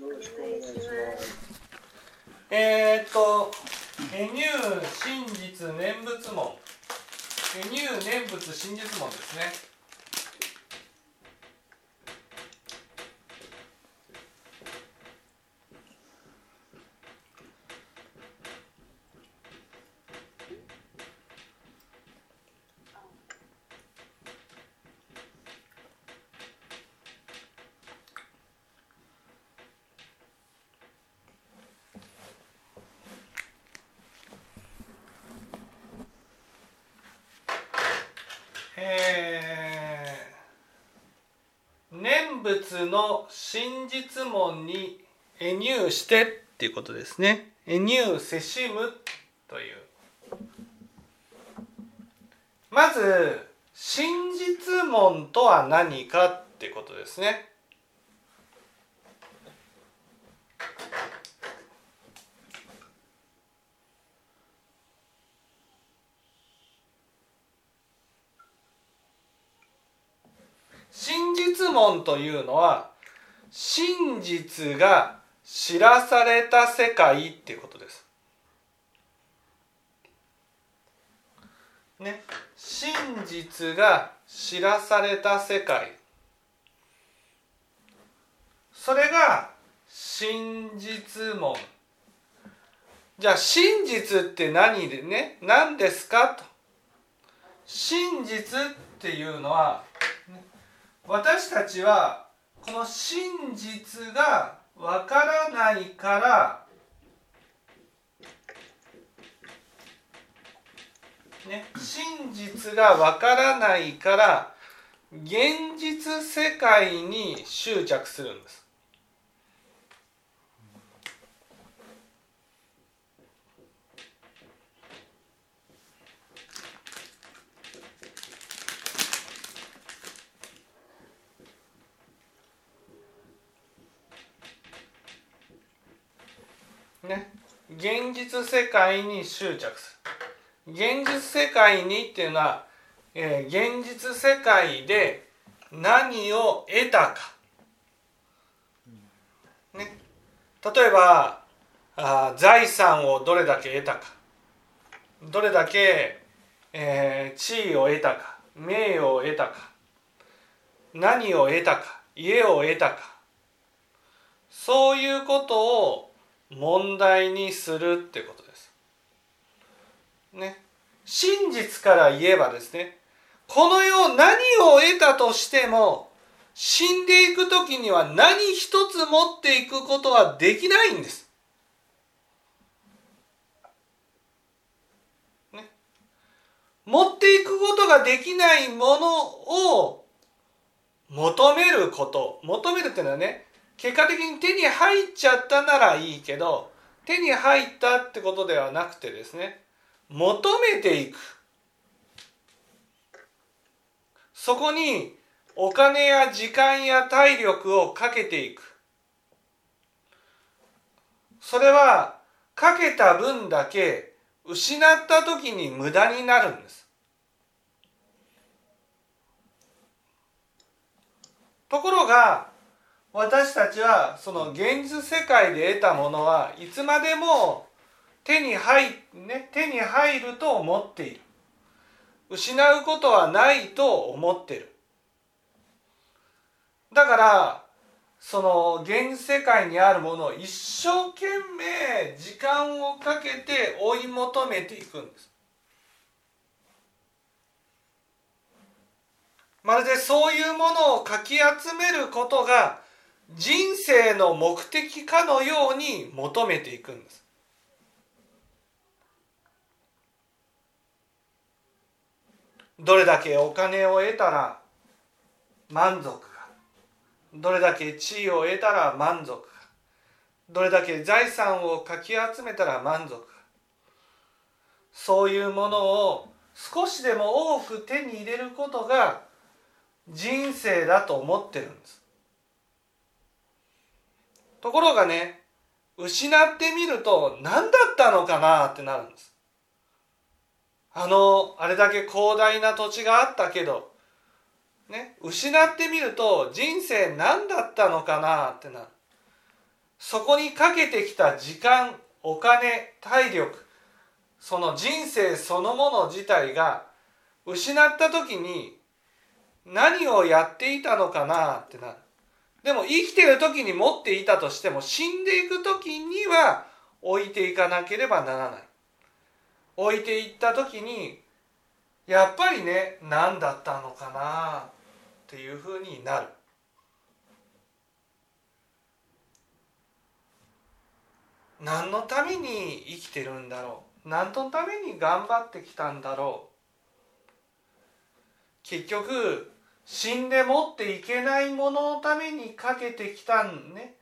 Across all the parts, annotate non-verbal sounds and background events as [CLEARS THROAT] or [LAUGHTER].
よろしくお願いします。えーっと「入真実念仏門」「入念仏真実門」ですねえーの真実門にエ入してっていうことですね。エ入せしむという。まず真実門とは何かってことですね。真実門というのは真実が知らされた世界っていうことです。ね、真実が知らされた世界。それが真実門。じゃあ真実って何でね？何ですか？と。真実っていうのは私たちはこの真実がわからないからね真実がわからないから現実世界に執着するんです。ね、現実世界に執着する。現実世界にっていうのは、えー現実世界で何を得たか、ね、例えばあ財産をどれだけ得たか。どれだけ、えー地位を得たか。名誉を得たか。何を得たか。家を得たか。そういうことを問題にするってことです。ね。真実から言えばですね、この世何を得たとしても、死んでいく時には何一つ持っていくことはできないんです。ね。持っていくことができないものを求めること。求めるっていうのはね、結果的に手に入っちゃったならいいけど手に入ったってことではなくてですね求めていく。そこにお金や時間や体力をかけていく。それはかけた分だけ失った時に無駄になるんです。ところが私たちはその現実世界で得たものはいつまでも手に入,、ね、手に入ると思っている。失うことはないと思ってる。だからその現実世界にあるものを一生懸命時間をかけて追い求めていくんです。まるでそういうものをかき集めることが人生の目的かのように求めていくんです。どれだけお金を得たら満足かどれだけ地位を得たら満足かどれだけ財産をかき集めたら満足かそういうものを少しでも多く手に入れることが人生だと思ってるんです。ところがね失ってみると何だったのかなってなるんです。あのあれだけ広大な土地があったけど、ね、失ってみると人生何だったのかなってなる。そこにかけてきた時間お金体力その人生そのもの自体が失った時に何をやっていたのかなってなるでも生きてる時に持っていたとしても死んでいく時には置いていかなければならない。置いていった時にやっぱりね何だったのかなっていうふうになる。何のために生きてるんだろう。何のために頑張ってきたんだろう。結局死んで持っていけないもののためにかけてきたんね。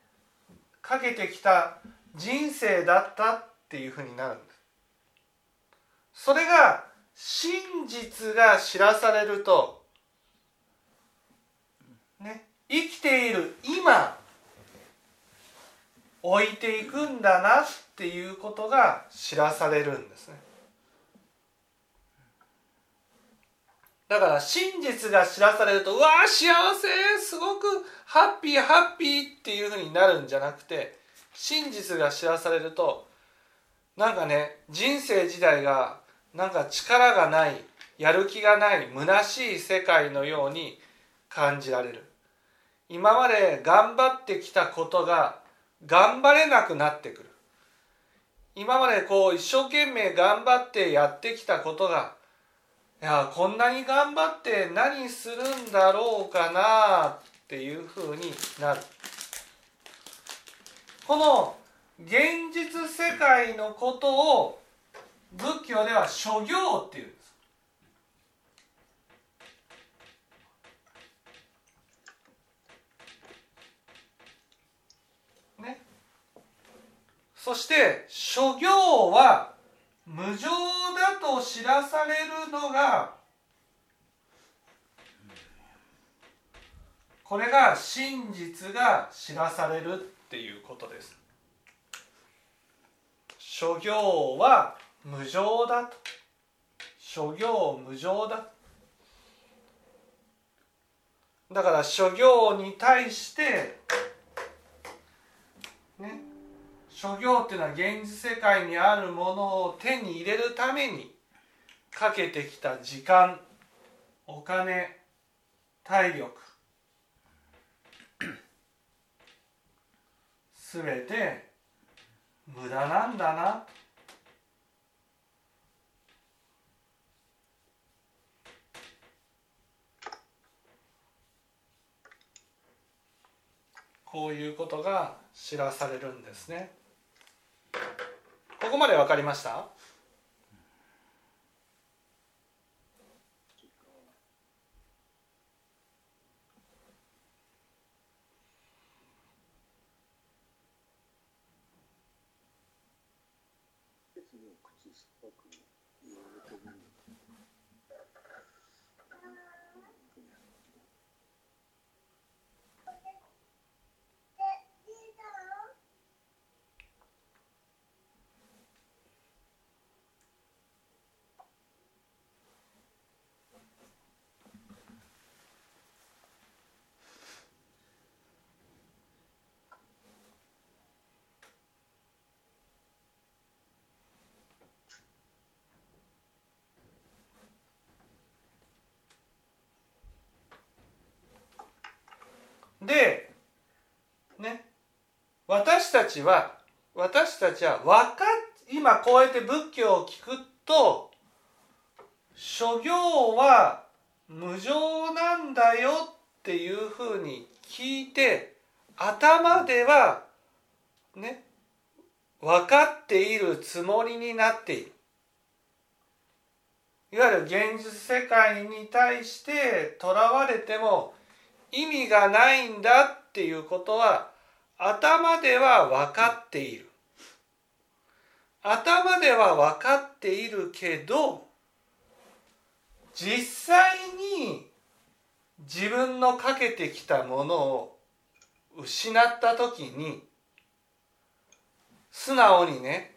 かけてきた人生だったっていうふうになるんです。それが真実が知らされるとね生きている今置いていくんだなっていうことが知らされるんですね。だから真実が知らされるとうわー幸せすごくハッピーハッピーっていうふうになるんじゃなくて真実が知らされるとなんかね人生自体がなんか力がないやる気がない虚しい世界のように感じられる。今まで頑張ってきたことが頑張れなくなってくる。今までこう一生懸命頑張ってやってきたことがいやこんなに頑張って何するんだろうかなっていうふうになる。この現実世界のことを仏教では諸行っていうんです。ね。そして諸行は無常だと知らされるのがこれが真実が知らされるっていうことです。諸行は無常だと。諸行無常だ。だから諸行に対してね諸行っていうのは現実世界にあるものを手に入れるためにかけてきた時間お金体力 [CLEARS THROAT] すべて無駄なんだなこういうことが知らされるんですね。ここまで分かりました？でね私たちは私たちは分か今こうやって仏教を聞くと諸行は無常なんだよっていうふうに聞いて頭ではね分かっているつもりになっている。いわゆる現実世界に対してとらわれても意味がないんだっていうことは頭では分かっている。頭では分かっているけど実際に自分のかけてきたものを失った時に素直にね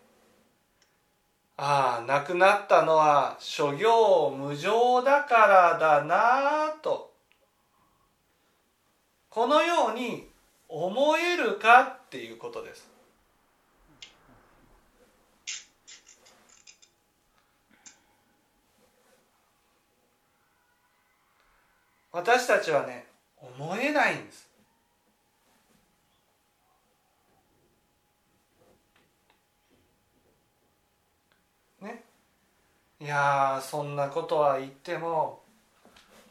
ああ亡くなったのは諸行無常だからだなあと。このように思えるかっていうことです。私たちはね思えないんです。ね。いやそんなことは言っても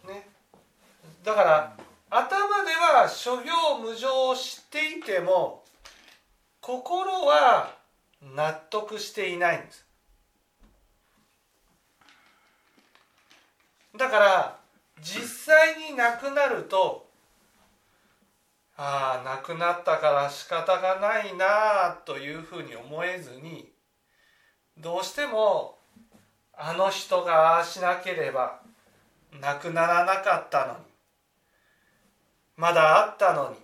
ね。だから頭では諸行無常を知っていても心は納得していないんです。だから実際に亡くなるとああ亡くなったから仕方がないなあというふうに思えずにどうしてもあの人がああしなければ亡くならなかったのにまだあったのに。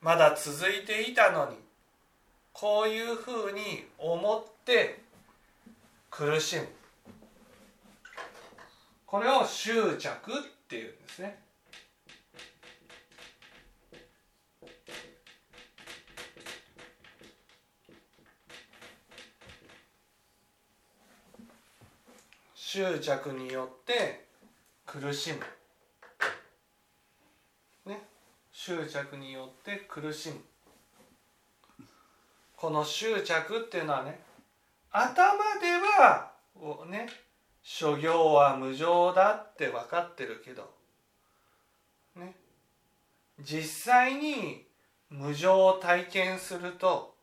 まだ続いていたのに。こういうふうに思って苦しむ。これを執着っていうんですね。執着によって苦しむ、ね、執着によって苦しむこの執着っていうのはね頭ではね諸行は無常だって分かってるけどね実際に無常を体験すると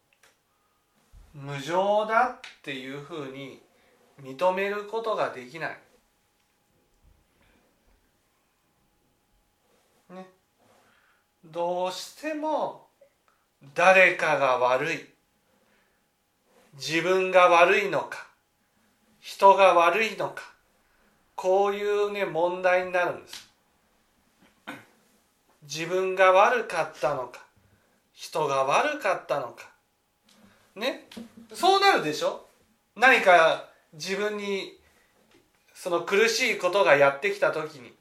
無常だっていうふうに認めることができない。どうしても誰かが悪い。自分が悪いのか人が悪いのかこういうね問題になるんです。自分が悪かったのか人が悪かったのか。ね？そうなるでしょ？何か自分にその苦しいことがやってきた時に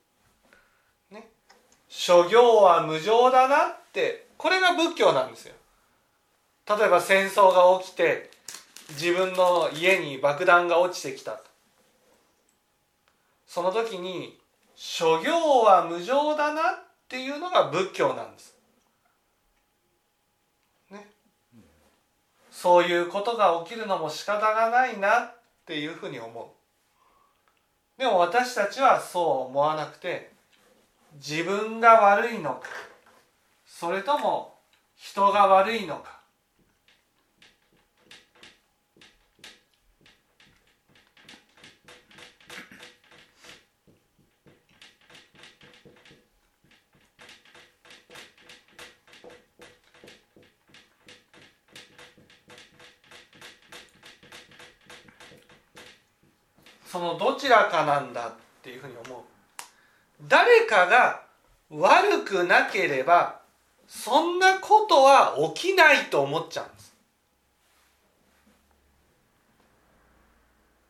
諸行は無常だなってこれが仏教なんですよ例えば戦争が起きて自分の家に爆弾が落ちてきたその時に諸行は無常だなっていうのが仏教なんです。ね、そういうことが起きるのも仕方がないなっていうふうに思う。でも私たちはそう思わなくて自分が悪いのかそれとも人が悪いのか。そのどちらかなんだっていうふうに思う。誰かが悪くなければそんなことは起きないと思っちゃうんです。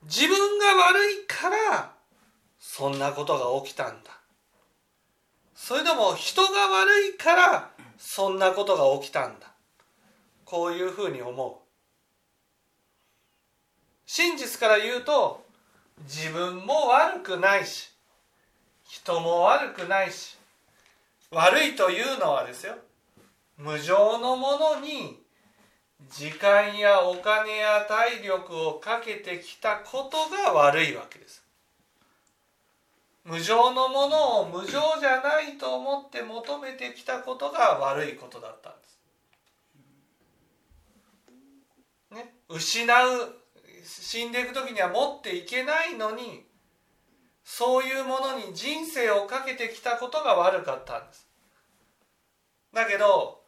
自分が悪いからそんなことが起きたんだ。それでも人が悪いからそんなことが起きたんだ。こういうふうに思う。真実から言うと自分も悪くないし人も悪くないし悪いというのはですよ無常のものに時間やお金や体力をかけてきたことが悪いわけです無常のものを無常じゃないと思って求めてきたことが悪いことだったんです。ね、失う死んでいく時には持っていけないのにそういうものに人生をかけてきたことが悪かったんです。だけど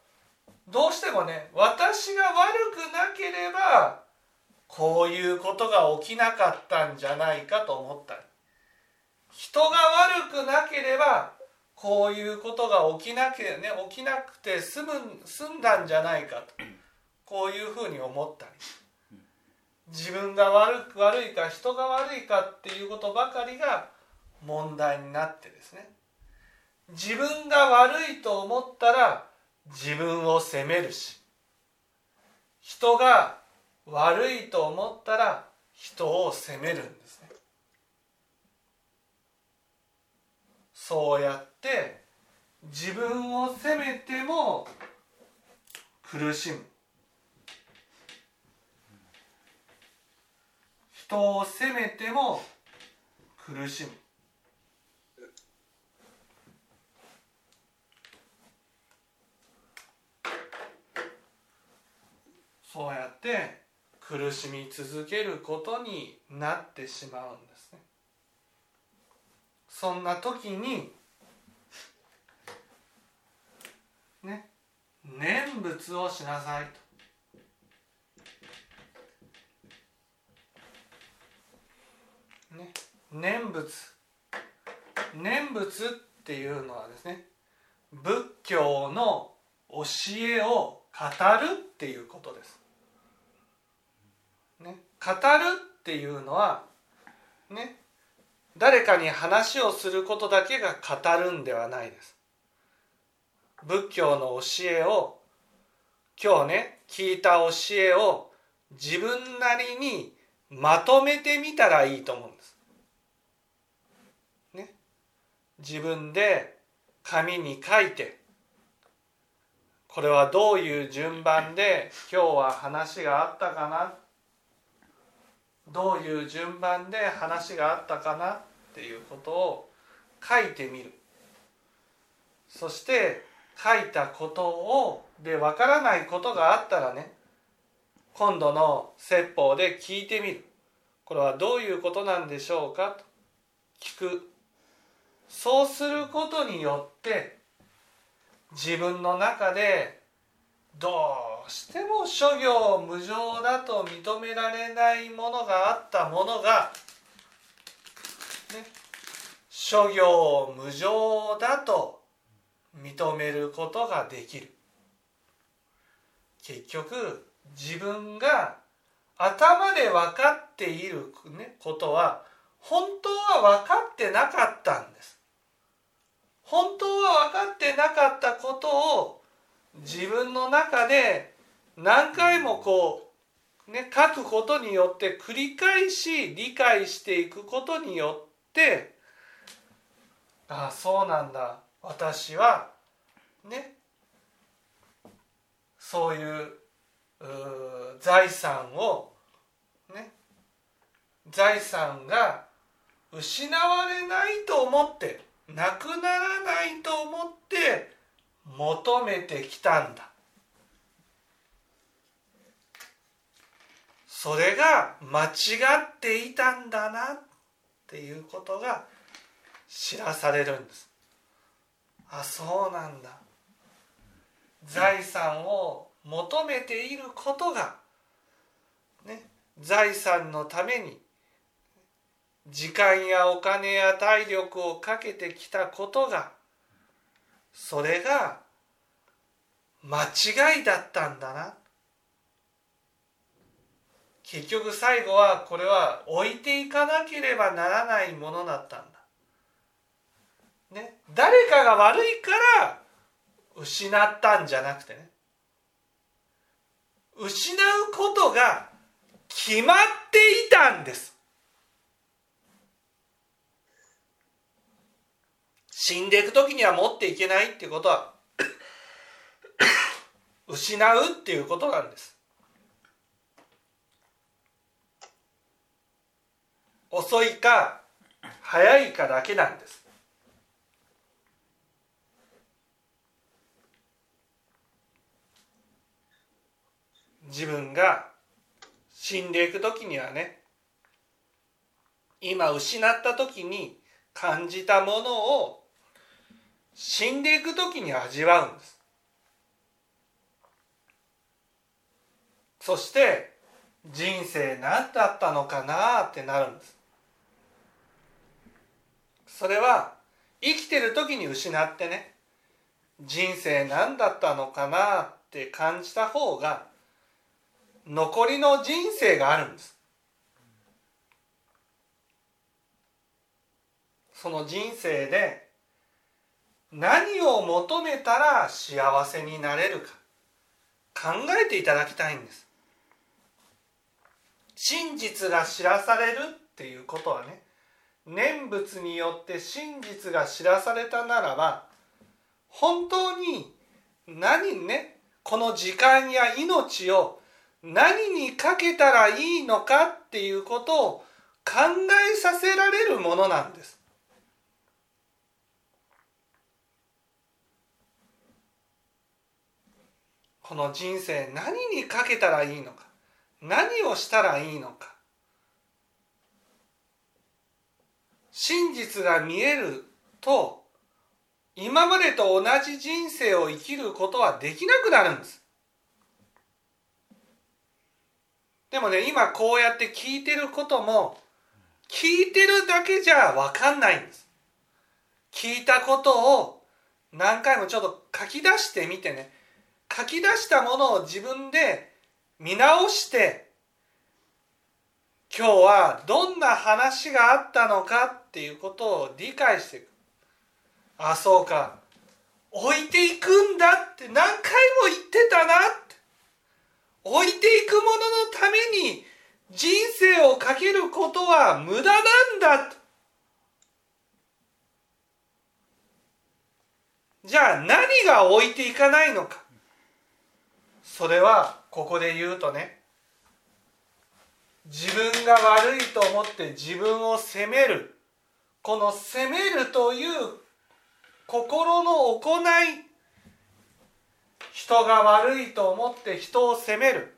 どうしてもね私が悪くなければこういうことが起きなかったんじゃないかと思った。り人が悪くなければこういうことが起きなけ、ね、起きなくて済む済んだんじゃないかとこういうふうに思った。り自分が悪く悪いか人が悪いかっていうことばかりが問題になってですね。自分が悪いと思ったら自分を責めるし。人が悪いと思ったら人を責めるんですね。そうやって自分を責めても苦しむ。人を責めても苦しむ。そうやって苦しみ続けることになってしまうんですね。そんな時にね念仏をしなさいと。ね。念仏。念仏っていうのはですね仏教の教えを語るっていうことです。ね、語るっていうのはね誰かに話をすることだけが語るんではないです。仏教の教えを今日ね聞いた教えを自分なりにまとめてみたらいいと思うんです。ね、自分で紙に書いてこれはどういう順番で今日は話があったかな？どういう順番で話があったかな？っていうことを書いてみる。そして書いたことをでわからないことがあったらね今度の説法で聞いてみる。これはどういうことなんでしょうか？と聞く。そうすることによって自分の中でどうしても諸行無常だと認められないものがあったものが、ね、諸行無常だと認めることができる。結局自分が頭で分かっている、ね、ことは本当は分かってなかったんです。本当は分かってなかったことを自分の中で何回もこうね書くことによって繰り返し理解していくことによってああそうなんだ。私はねそういう財産をね財産が失われないと思ってなくならないと思って求めてきたんだ。それが間違っていたんだなっていうことが知らされるんです。あそうなんだ。財産を求めていることがね財産のために時間やお金や体力をかけてきたことがそれが間違いだったんだな結局最後はこれは置いていかなければならないものだったんだ。ね、誰かが悪いから失ったんじゃなくてね失うことが決まっていたんです。死んでいく時には持っていけないっていうことは [COUGHS] 失うっていうことなんです。遅いか早いかだけなんです。自分が死んでいく時にはね今失った時に感じたものを死んでいく時に味わうんです。そして人生何だったのかなってなるんです。それは生きてる時に失ってね人生何だったのかなって感じた方が残りの人生があるんです。その人生で何を求めたら幸せになれるか。考えていただきたいんです。真実が知らされるっていうことはね念仏によって真実が知らされたならば本当に何ねこの時間や命を何にかけたらいいのかっていうことを考えさせられるものなんです。この人生何にかけたらいいのか。何をしたらいいのか。真実が見えると今までと同じ人生を生きることはできなくなるんです。でもね今こうやって聞いてることも聞いてるだけじゃ分かんないんです。聞いたことを何回もちょっと書き出してみてね。書き出したものを自分で見直して今日はどんな話があったのかっていうことを理解していく。あそうか。置いていくんだって何回も言ってたなって。置いていくもののために人生をかけることは無駄なんだじゃあ何が置いていかないのか。それはここで言うとね。自分が悪いと思って自分を責める。この責めるという心の行い。人が悪いと思って人を責める。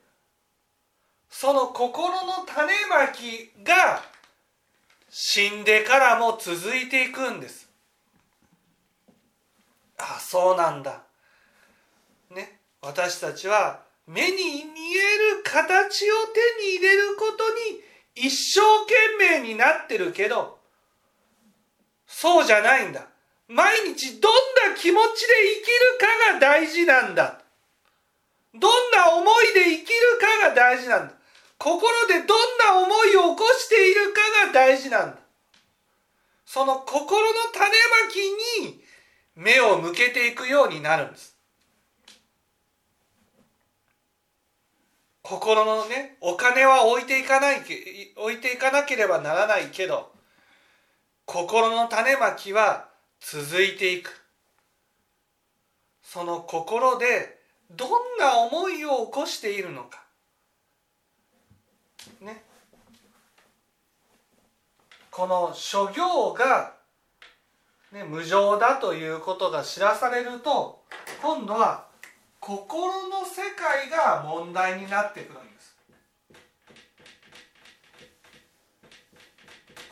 その心の種まきが死んでからも続いていくんです。あそうなんだ。ね私たちは目に見える形を手に入れることに一生懸命になってるけどそうじゃないんだ。毎日どんな気持ちで生きるかが大事なんだ。どんな思いで生きるかが大事なんだ。心でどんな思いを起こしているかが大事なんだ。その心の種まきに目を向けていくようになるんです。心のねお金は置いていかない置いていかなければならないけど心の種まきは続いていく。その心でどんな思いを起こしているのか。ね。この諸行が、ね、無常だということが知らされると今度は心の世界が問題になってくるんです。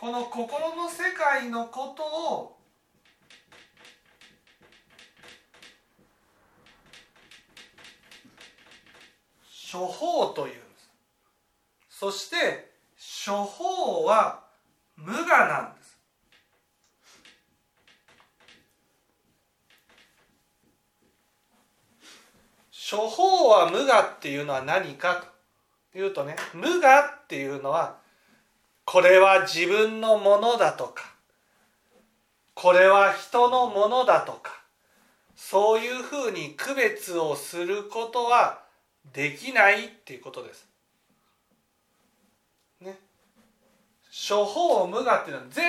この心の世界のことを処方というんです。そして処方は無我なんです。処方は無我っていうのは何かというとね無我っていうのはこれは自分のものだとかこれは人のものだとかそういうふうに区別をすることはできないっていうことです。ね。処方無我っていうのは全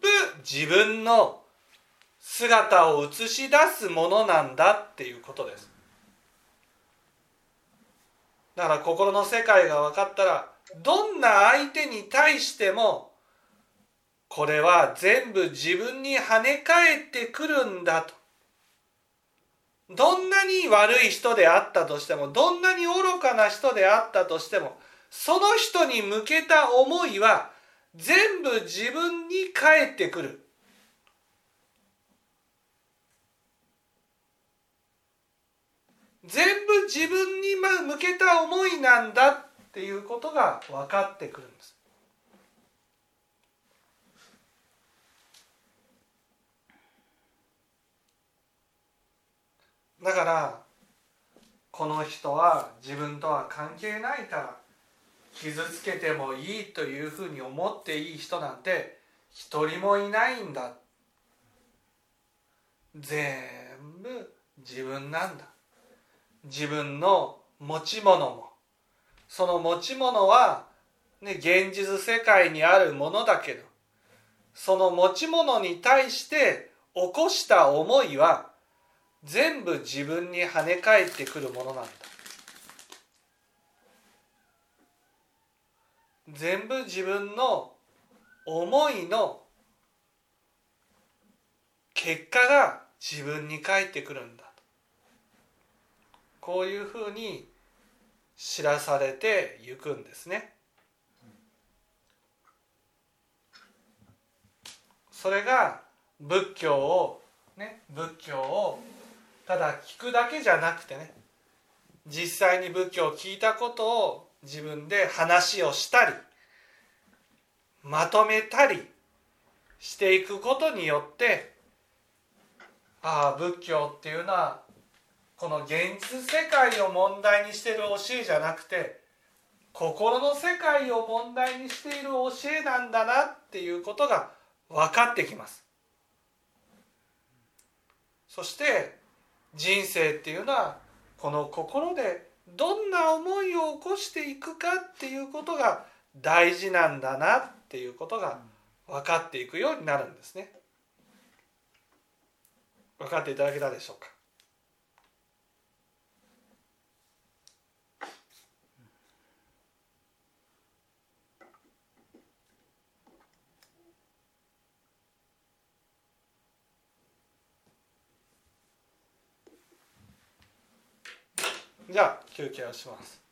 部自分の姿を映し出すものなんだっていうことですだから心の世界が分かったらどんな相手に対してもこれは全部自分に跳ね返ってくるんだとどんなに悪い人であったとしてもどんなに愚かな人であったとしてもその人に向けた思いは全部自分に返ってくる全部自分に向けた思いなんだっていうことが分かってくるんです。だからこの人は自分とは関係ないから傷つけてもいいというふうに思っていい人なんて一人もいないんだ。全部自分なんだ。自分の持ち物も。その持ち物は、ね、現実世界にあるものだけど。その持ち物に対して起こした思いは全部自分に跳ね返ってくるものなんだ全部自分の思いの結果が自分に返ってくるんだこういうふうに知らされていくんですね。それが仏教をね仏教をただ聞くだけじゃなくてね実際に仏教を聞いたことを自分で話をしたりまとめたりしていくことによってああ仏教っていうのはこの現実世界を問題にしてる教えじゃなくて心の世界を問題にしている教えなんだなっていうことが分かってきます。そして人生っていうのはこの心でどんな思いを起こしていくかっていうことが大事なんだなっていうことが分かっていくようになるんですね。分かっていただけたでしょうか？じゃあ休憩をします。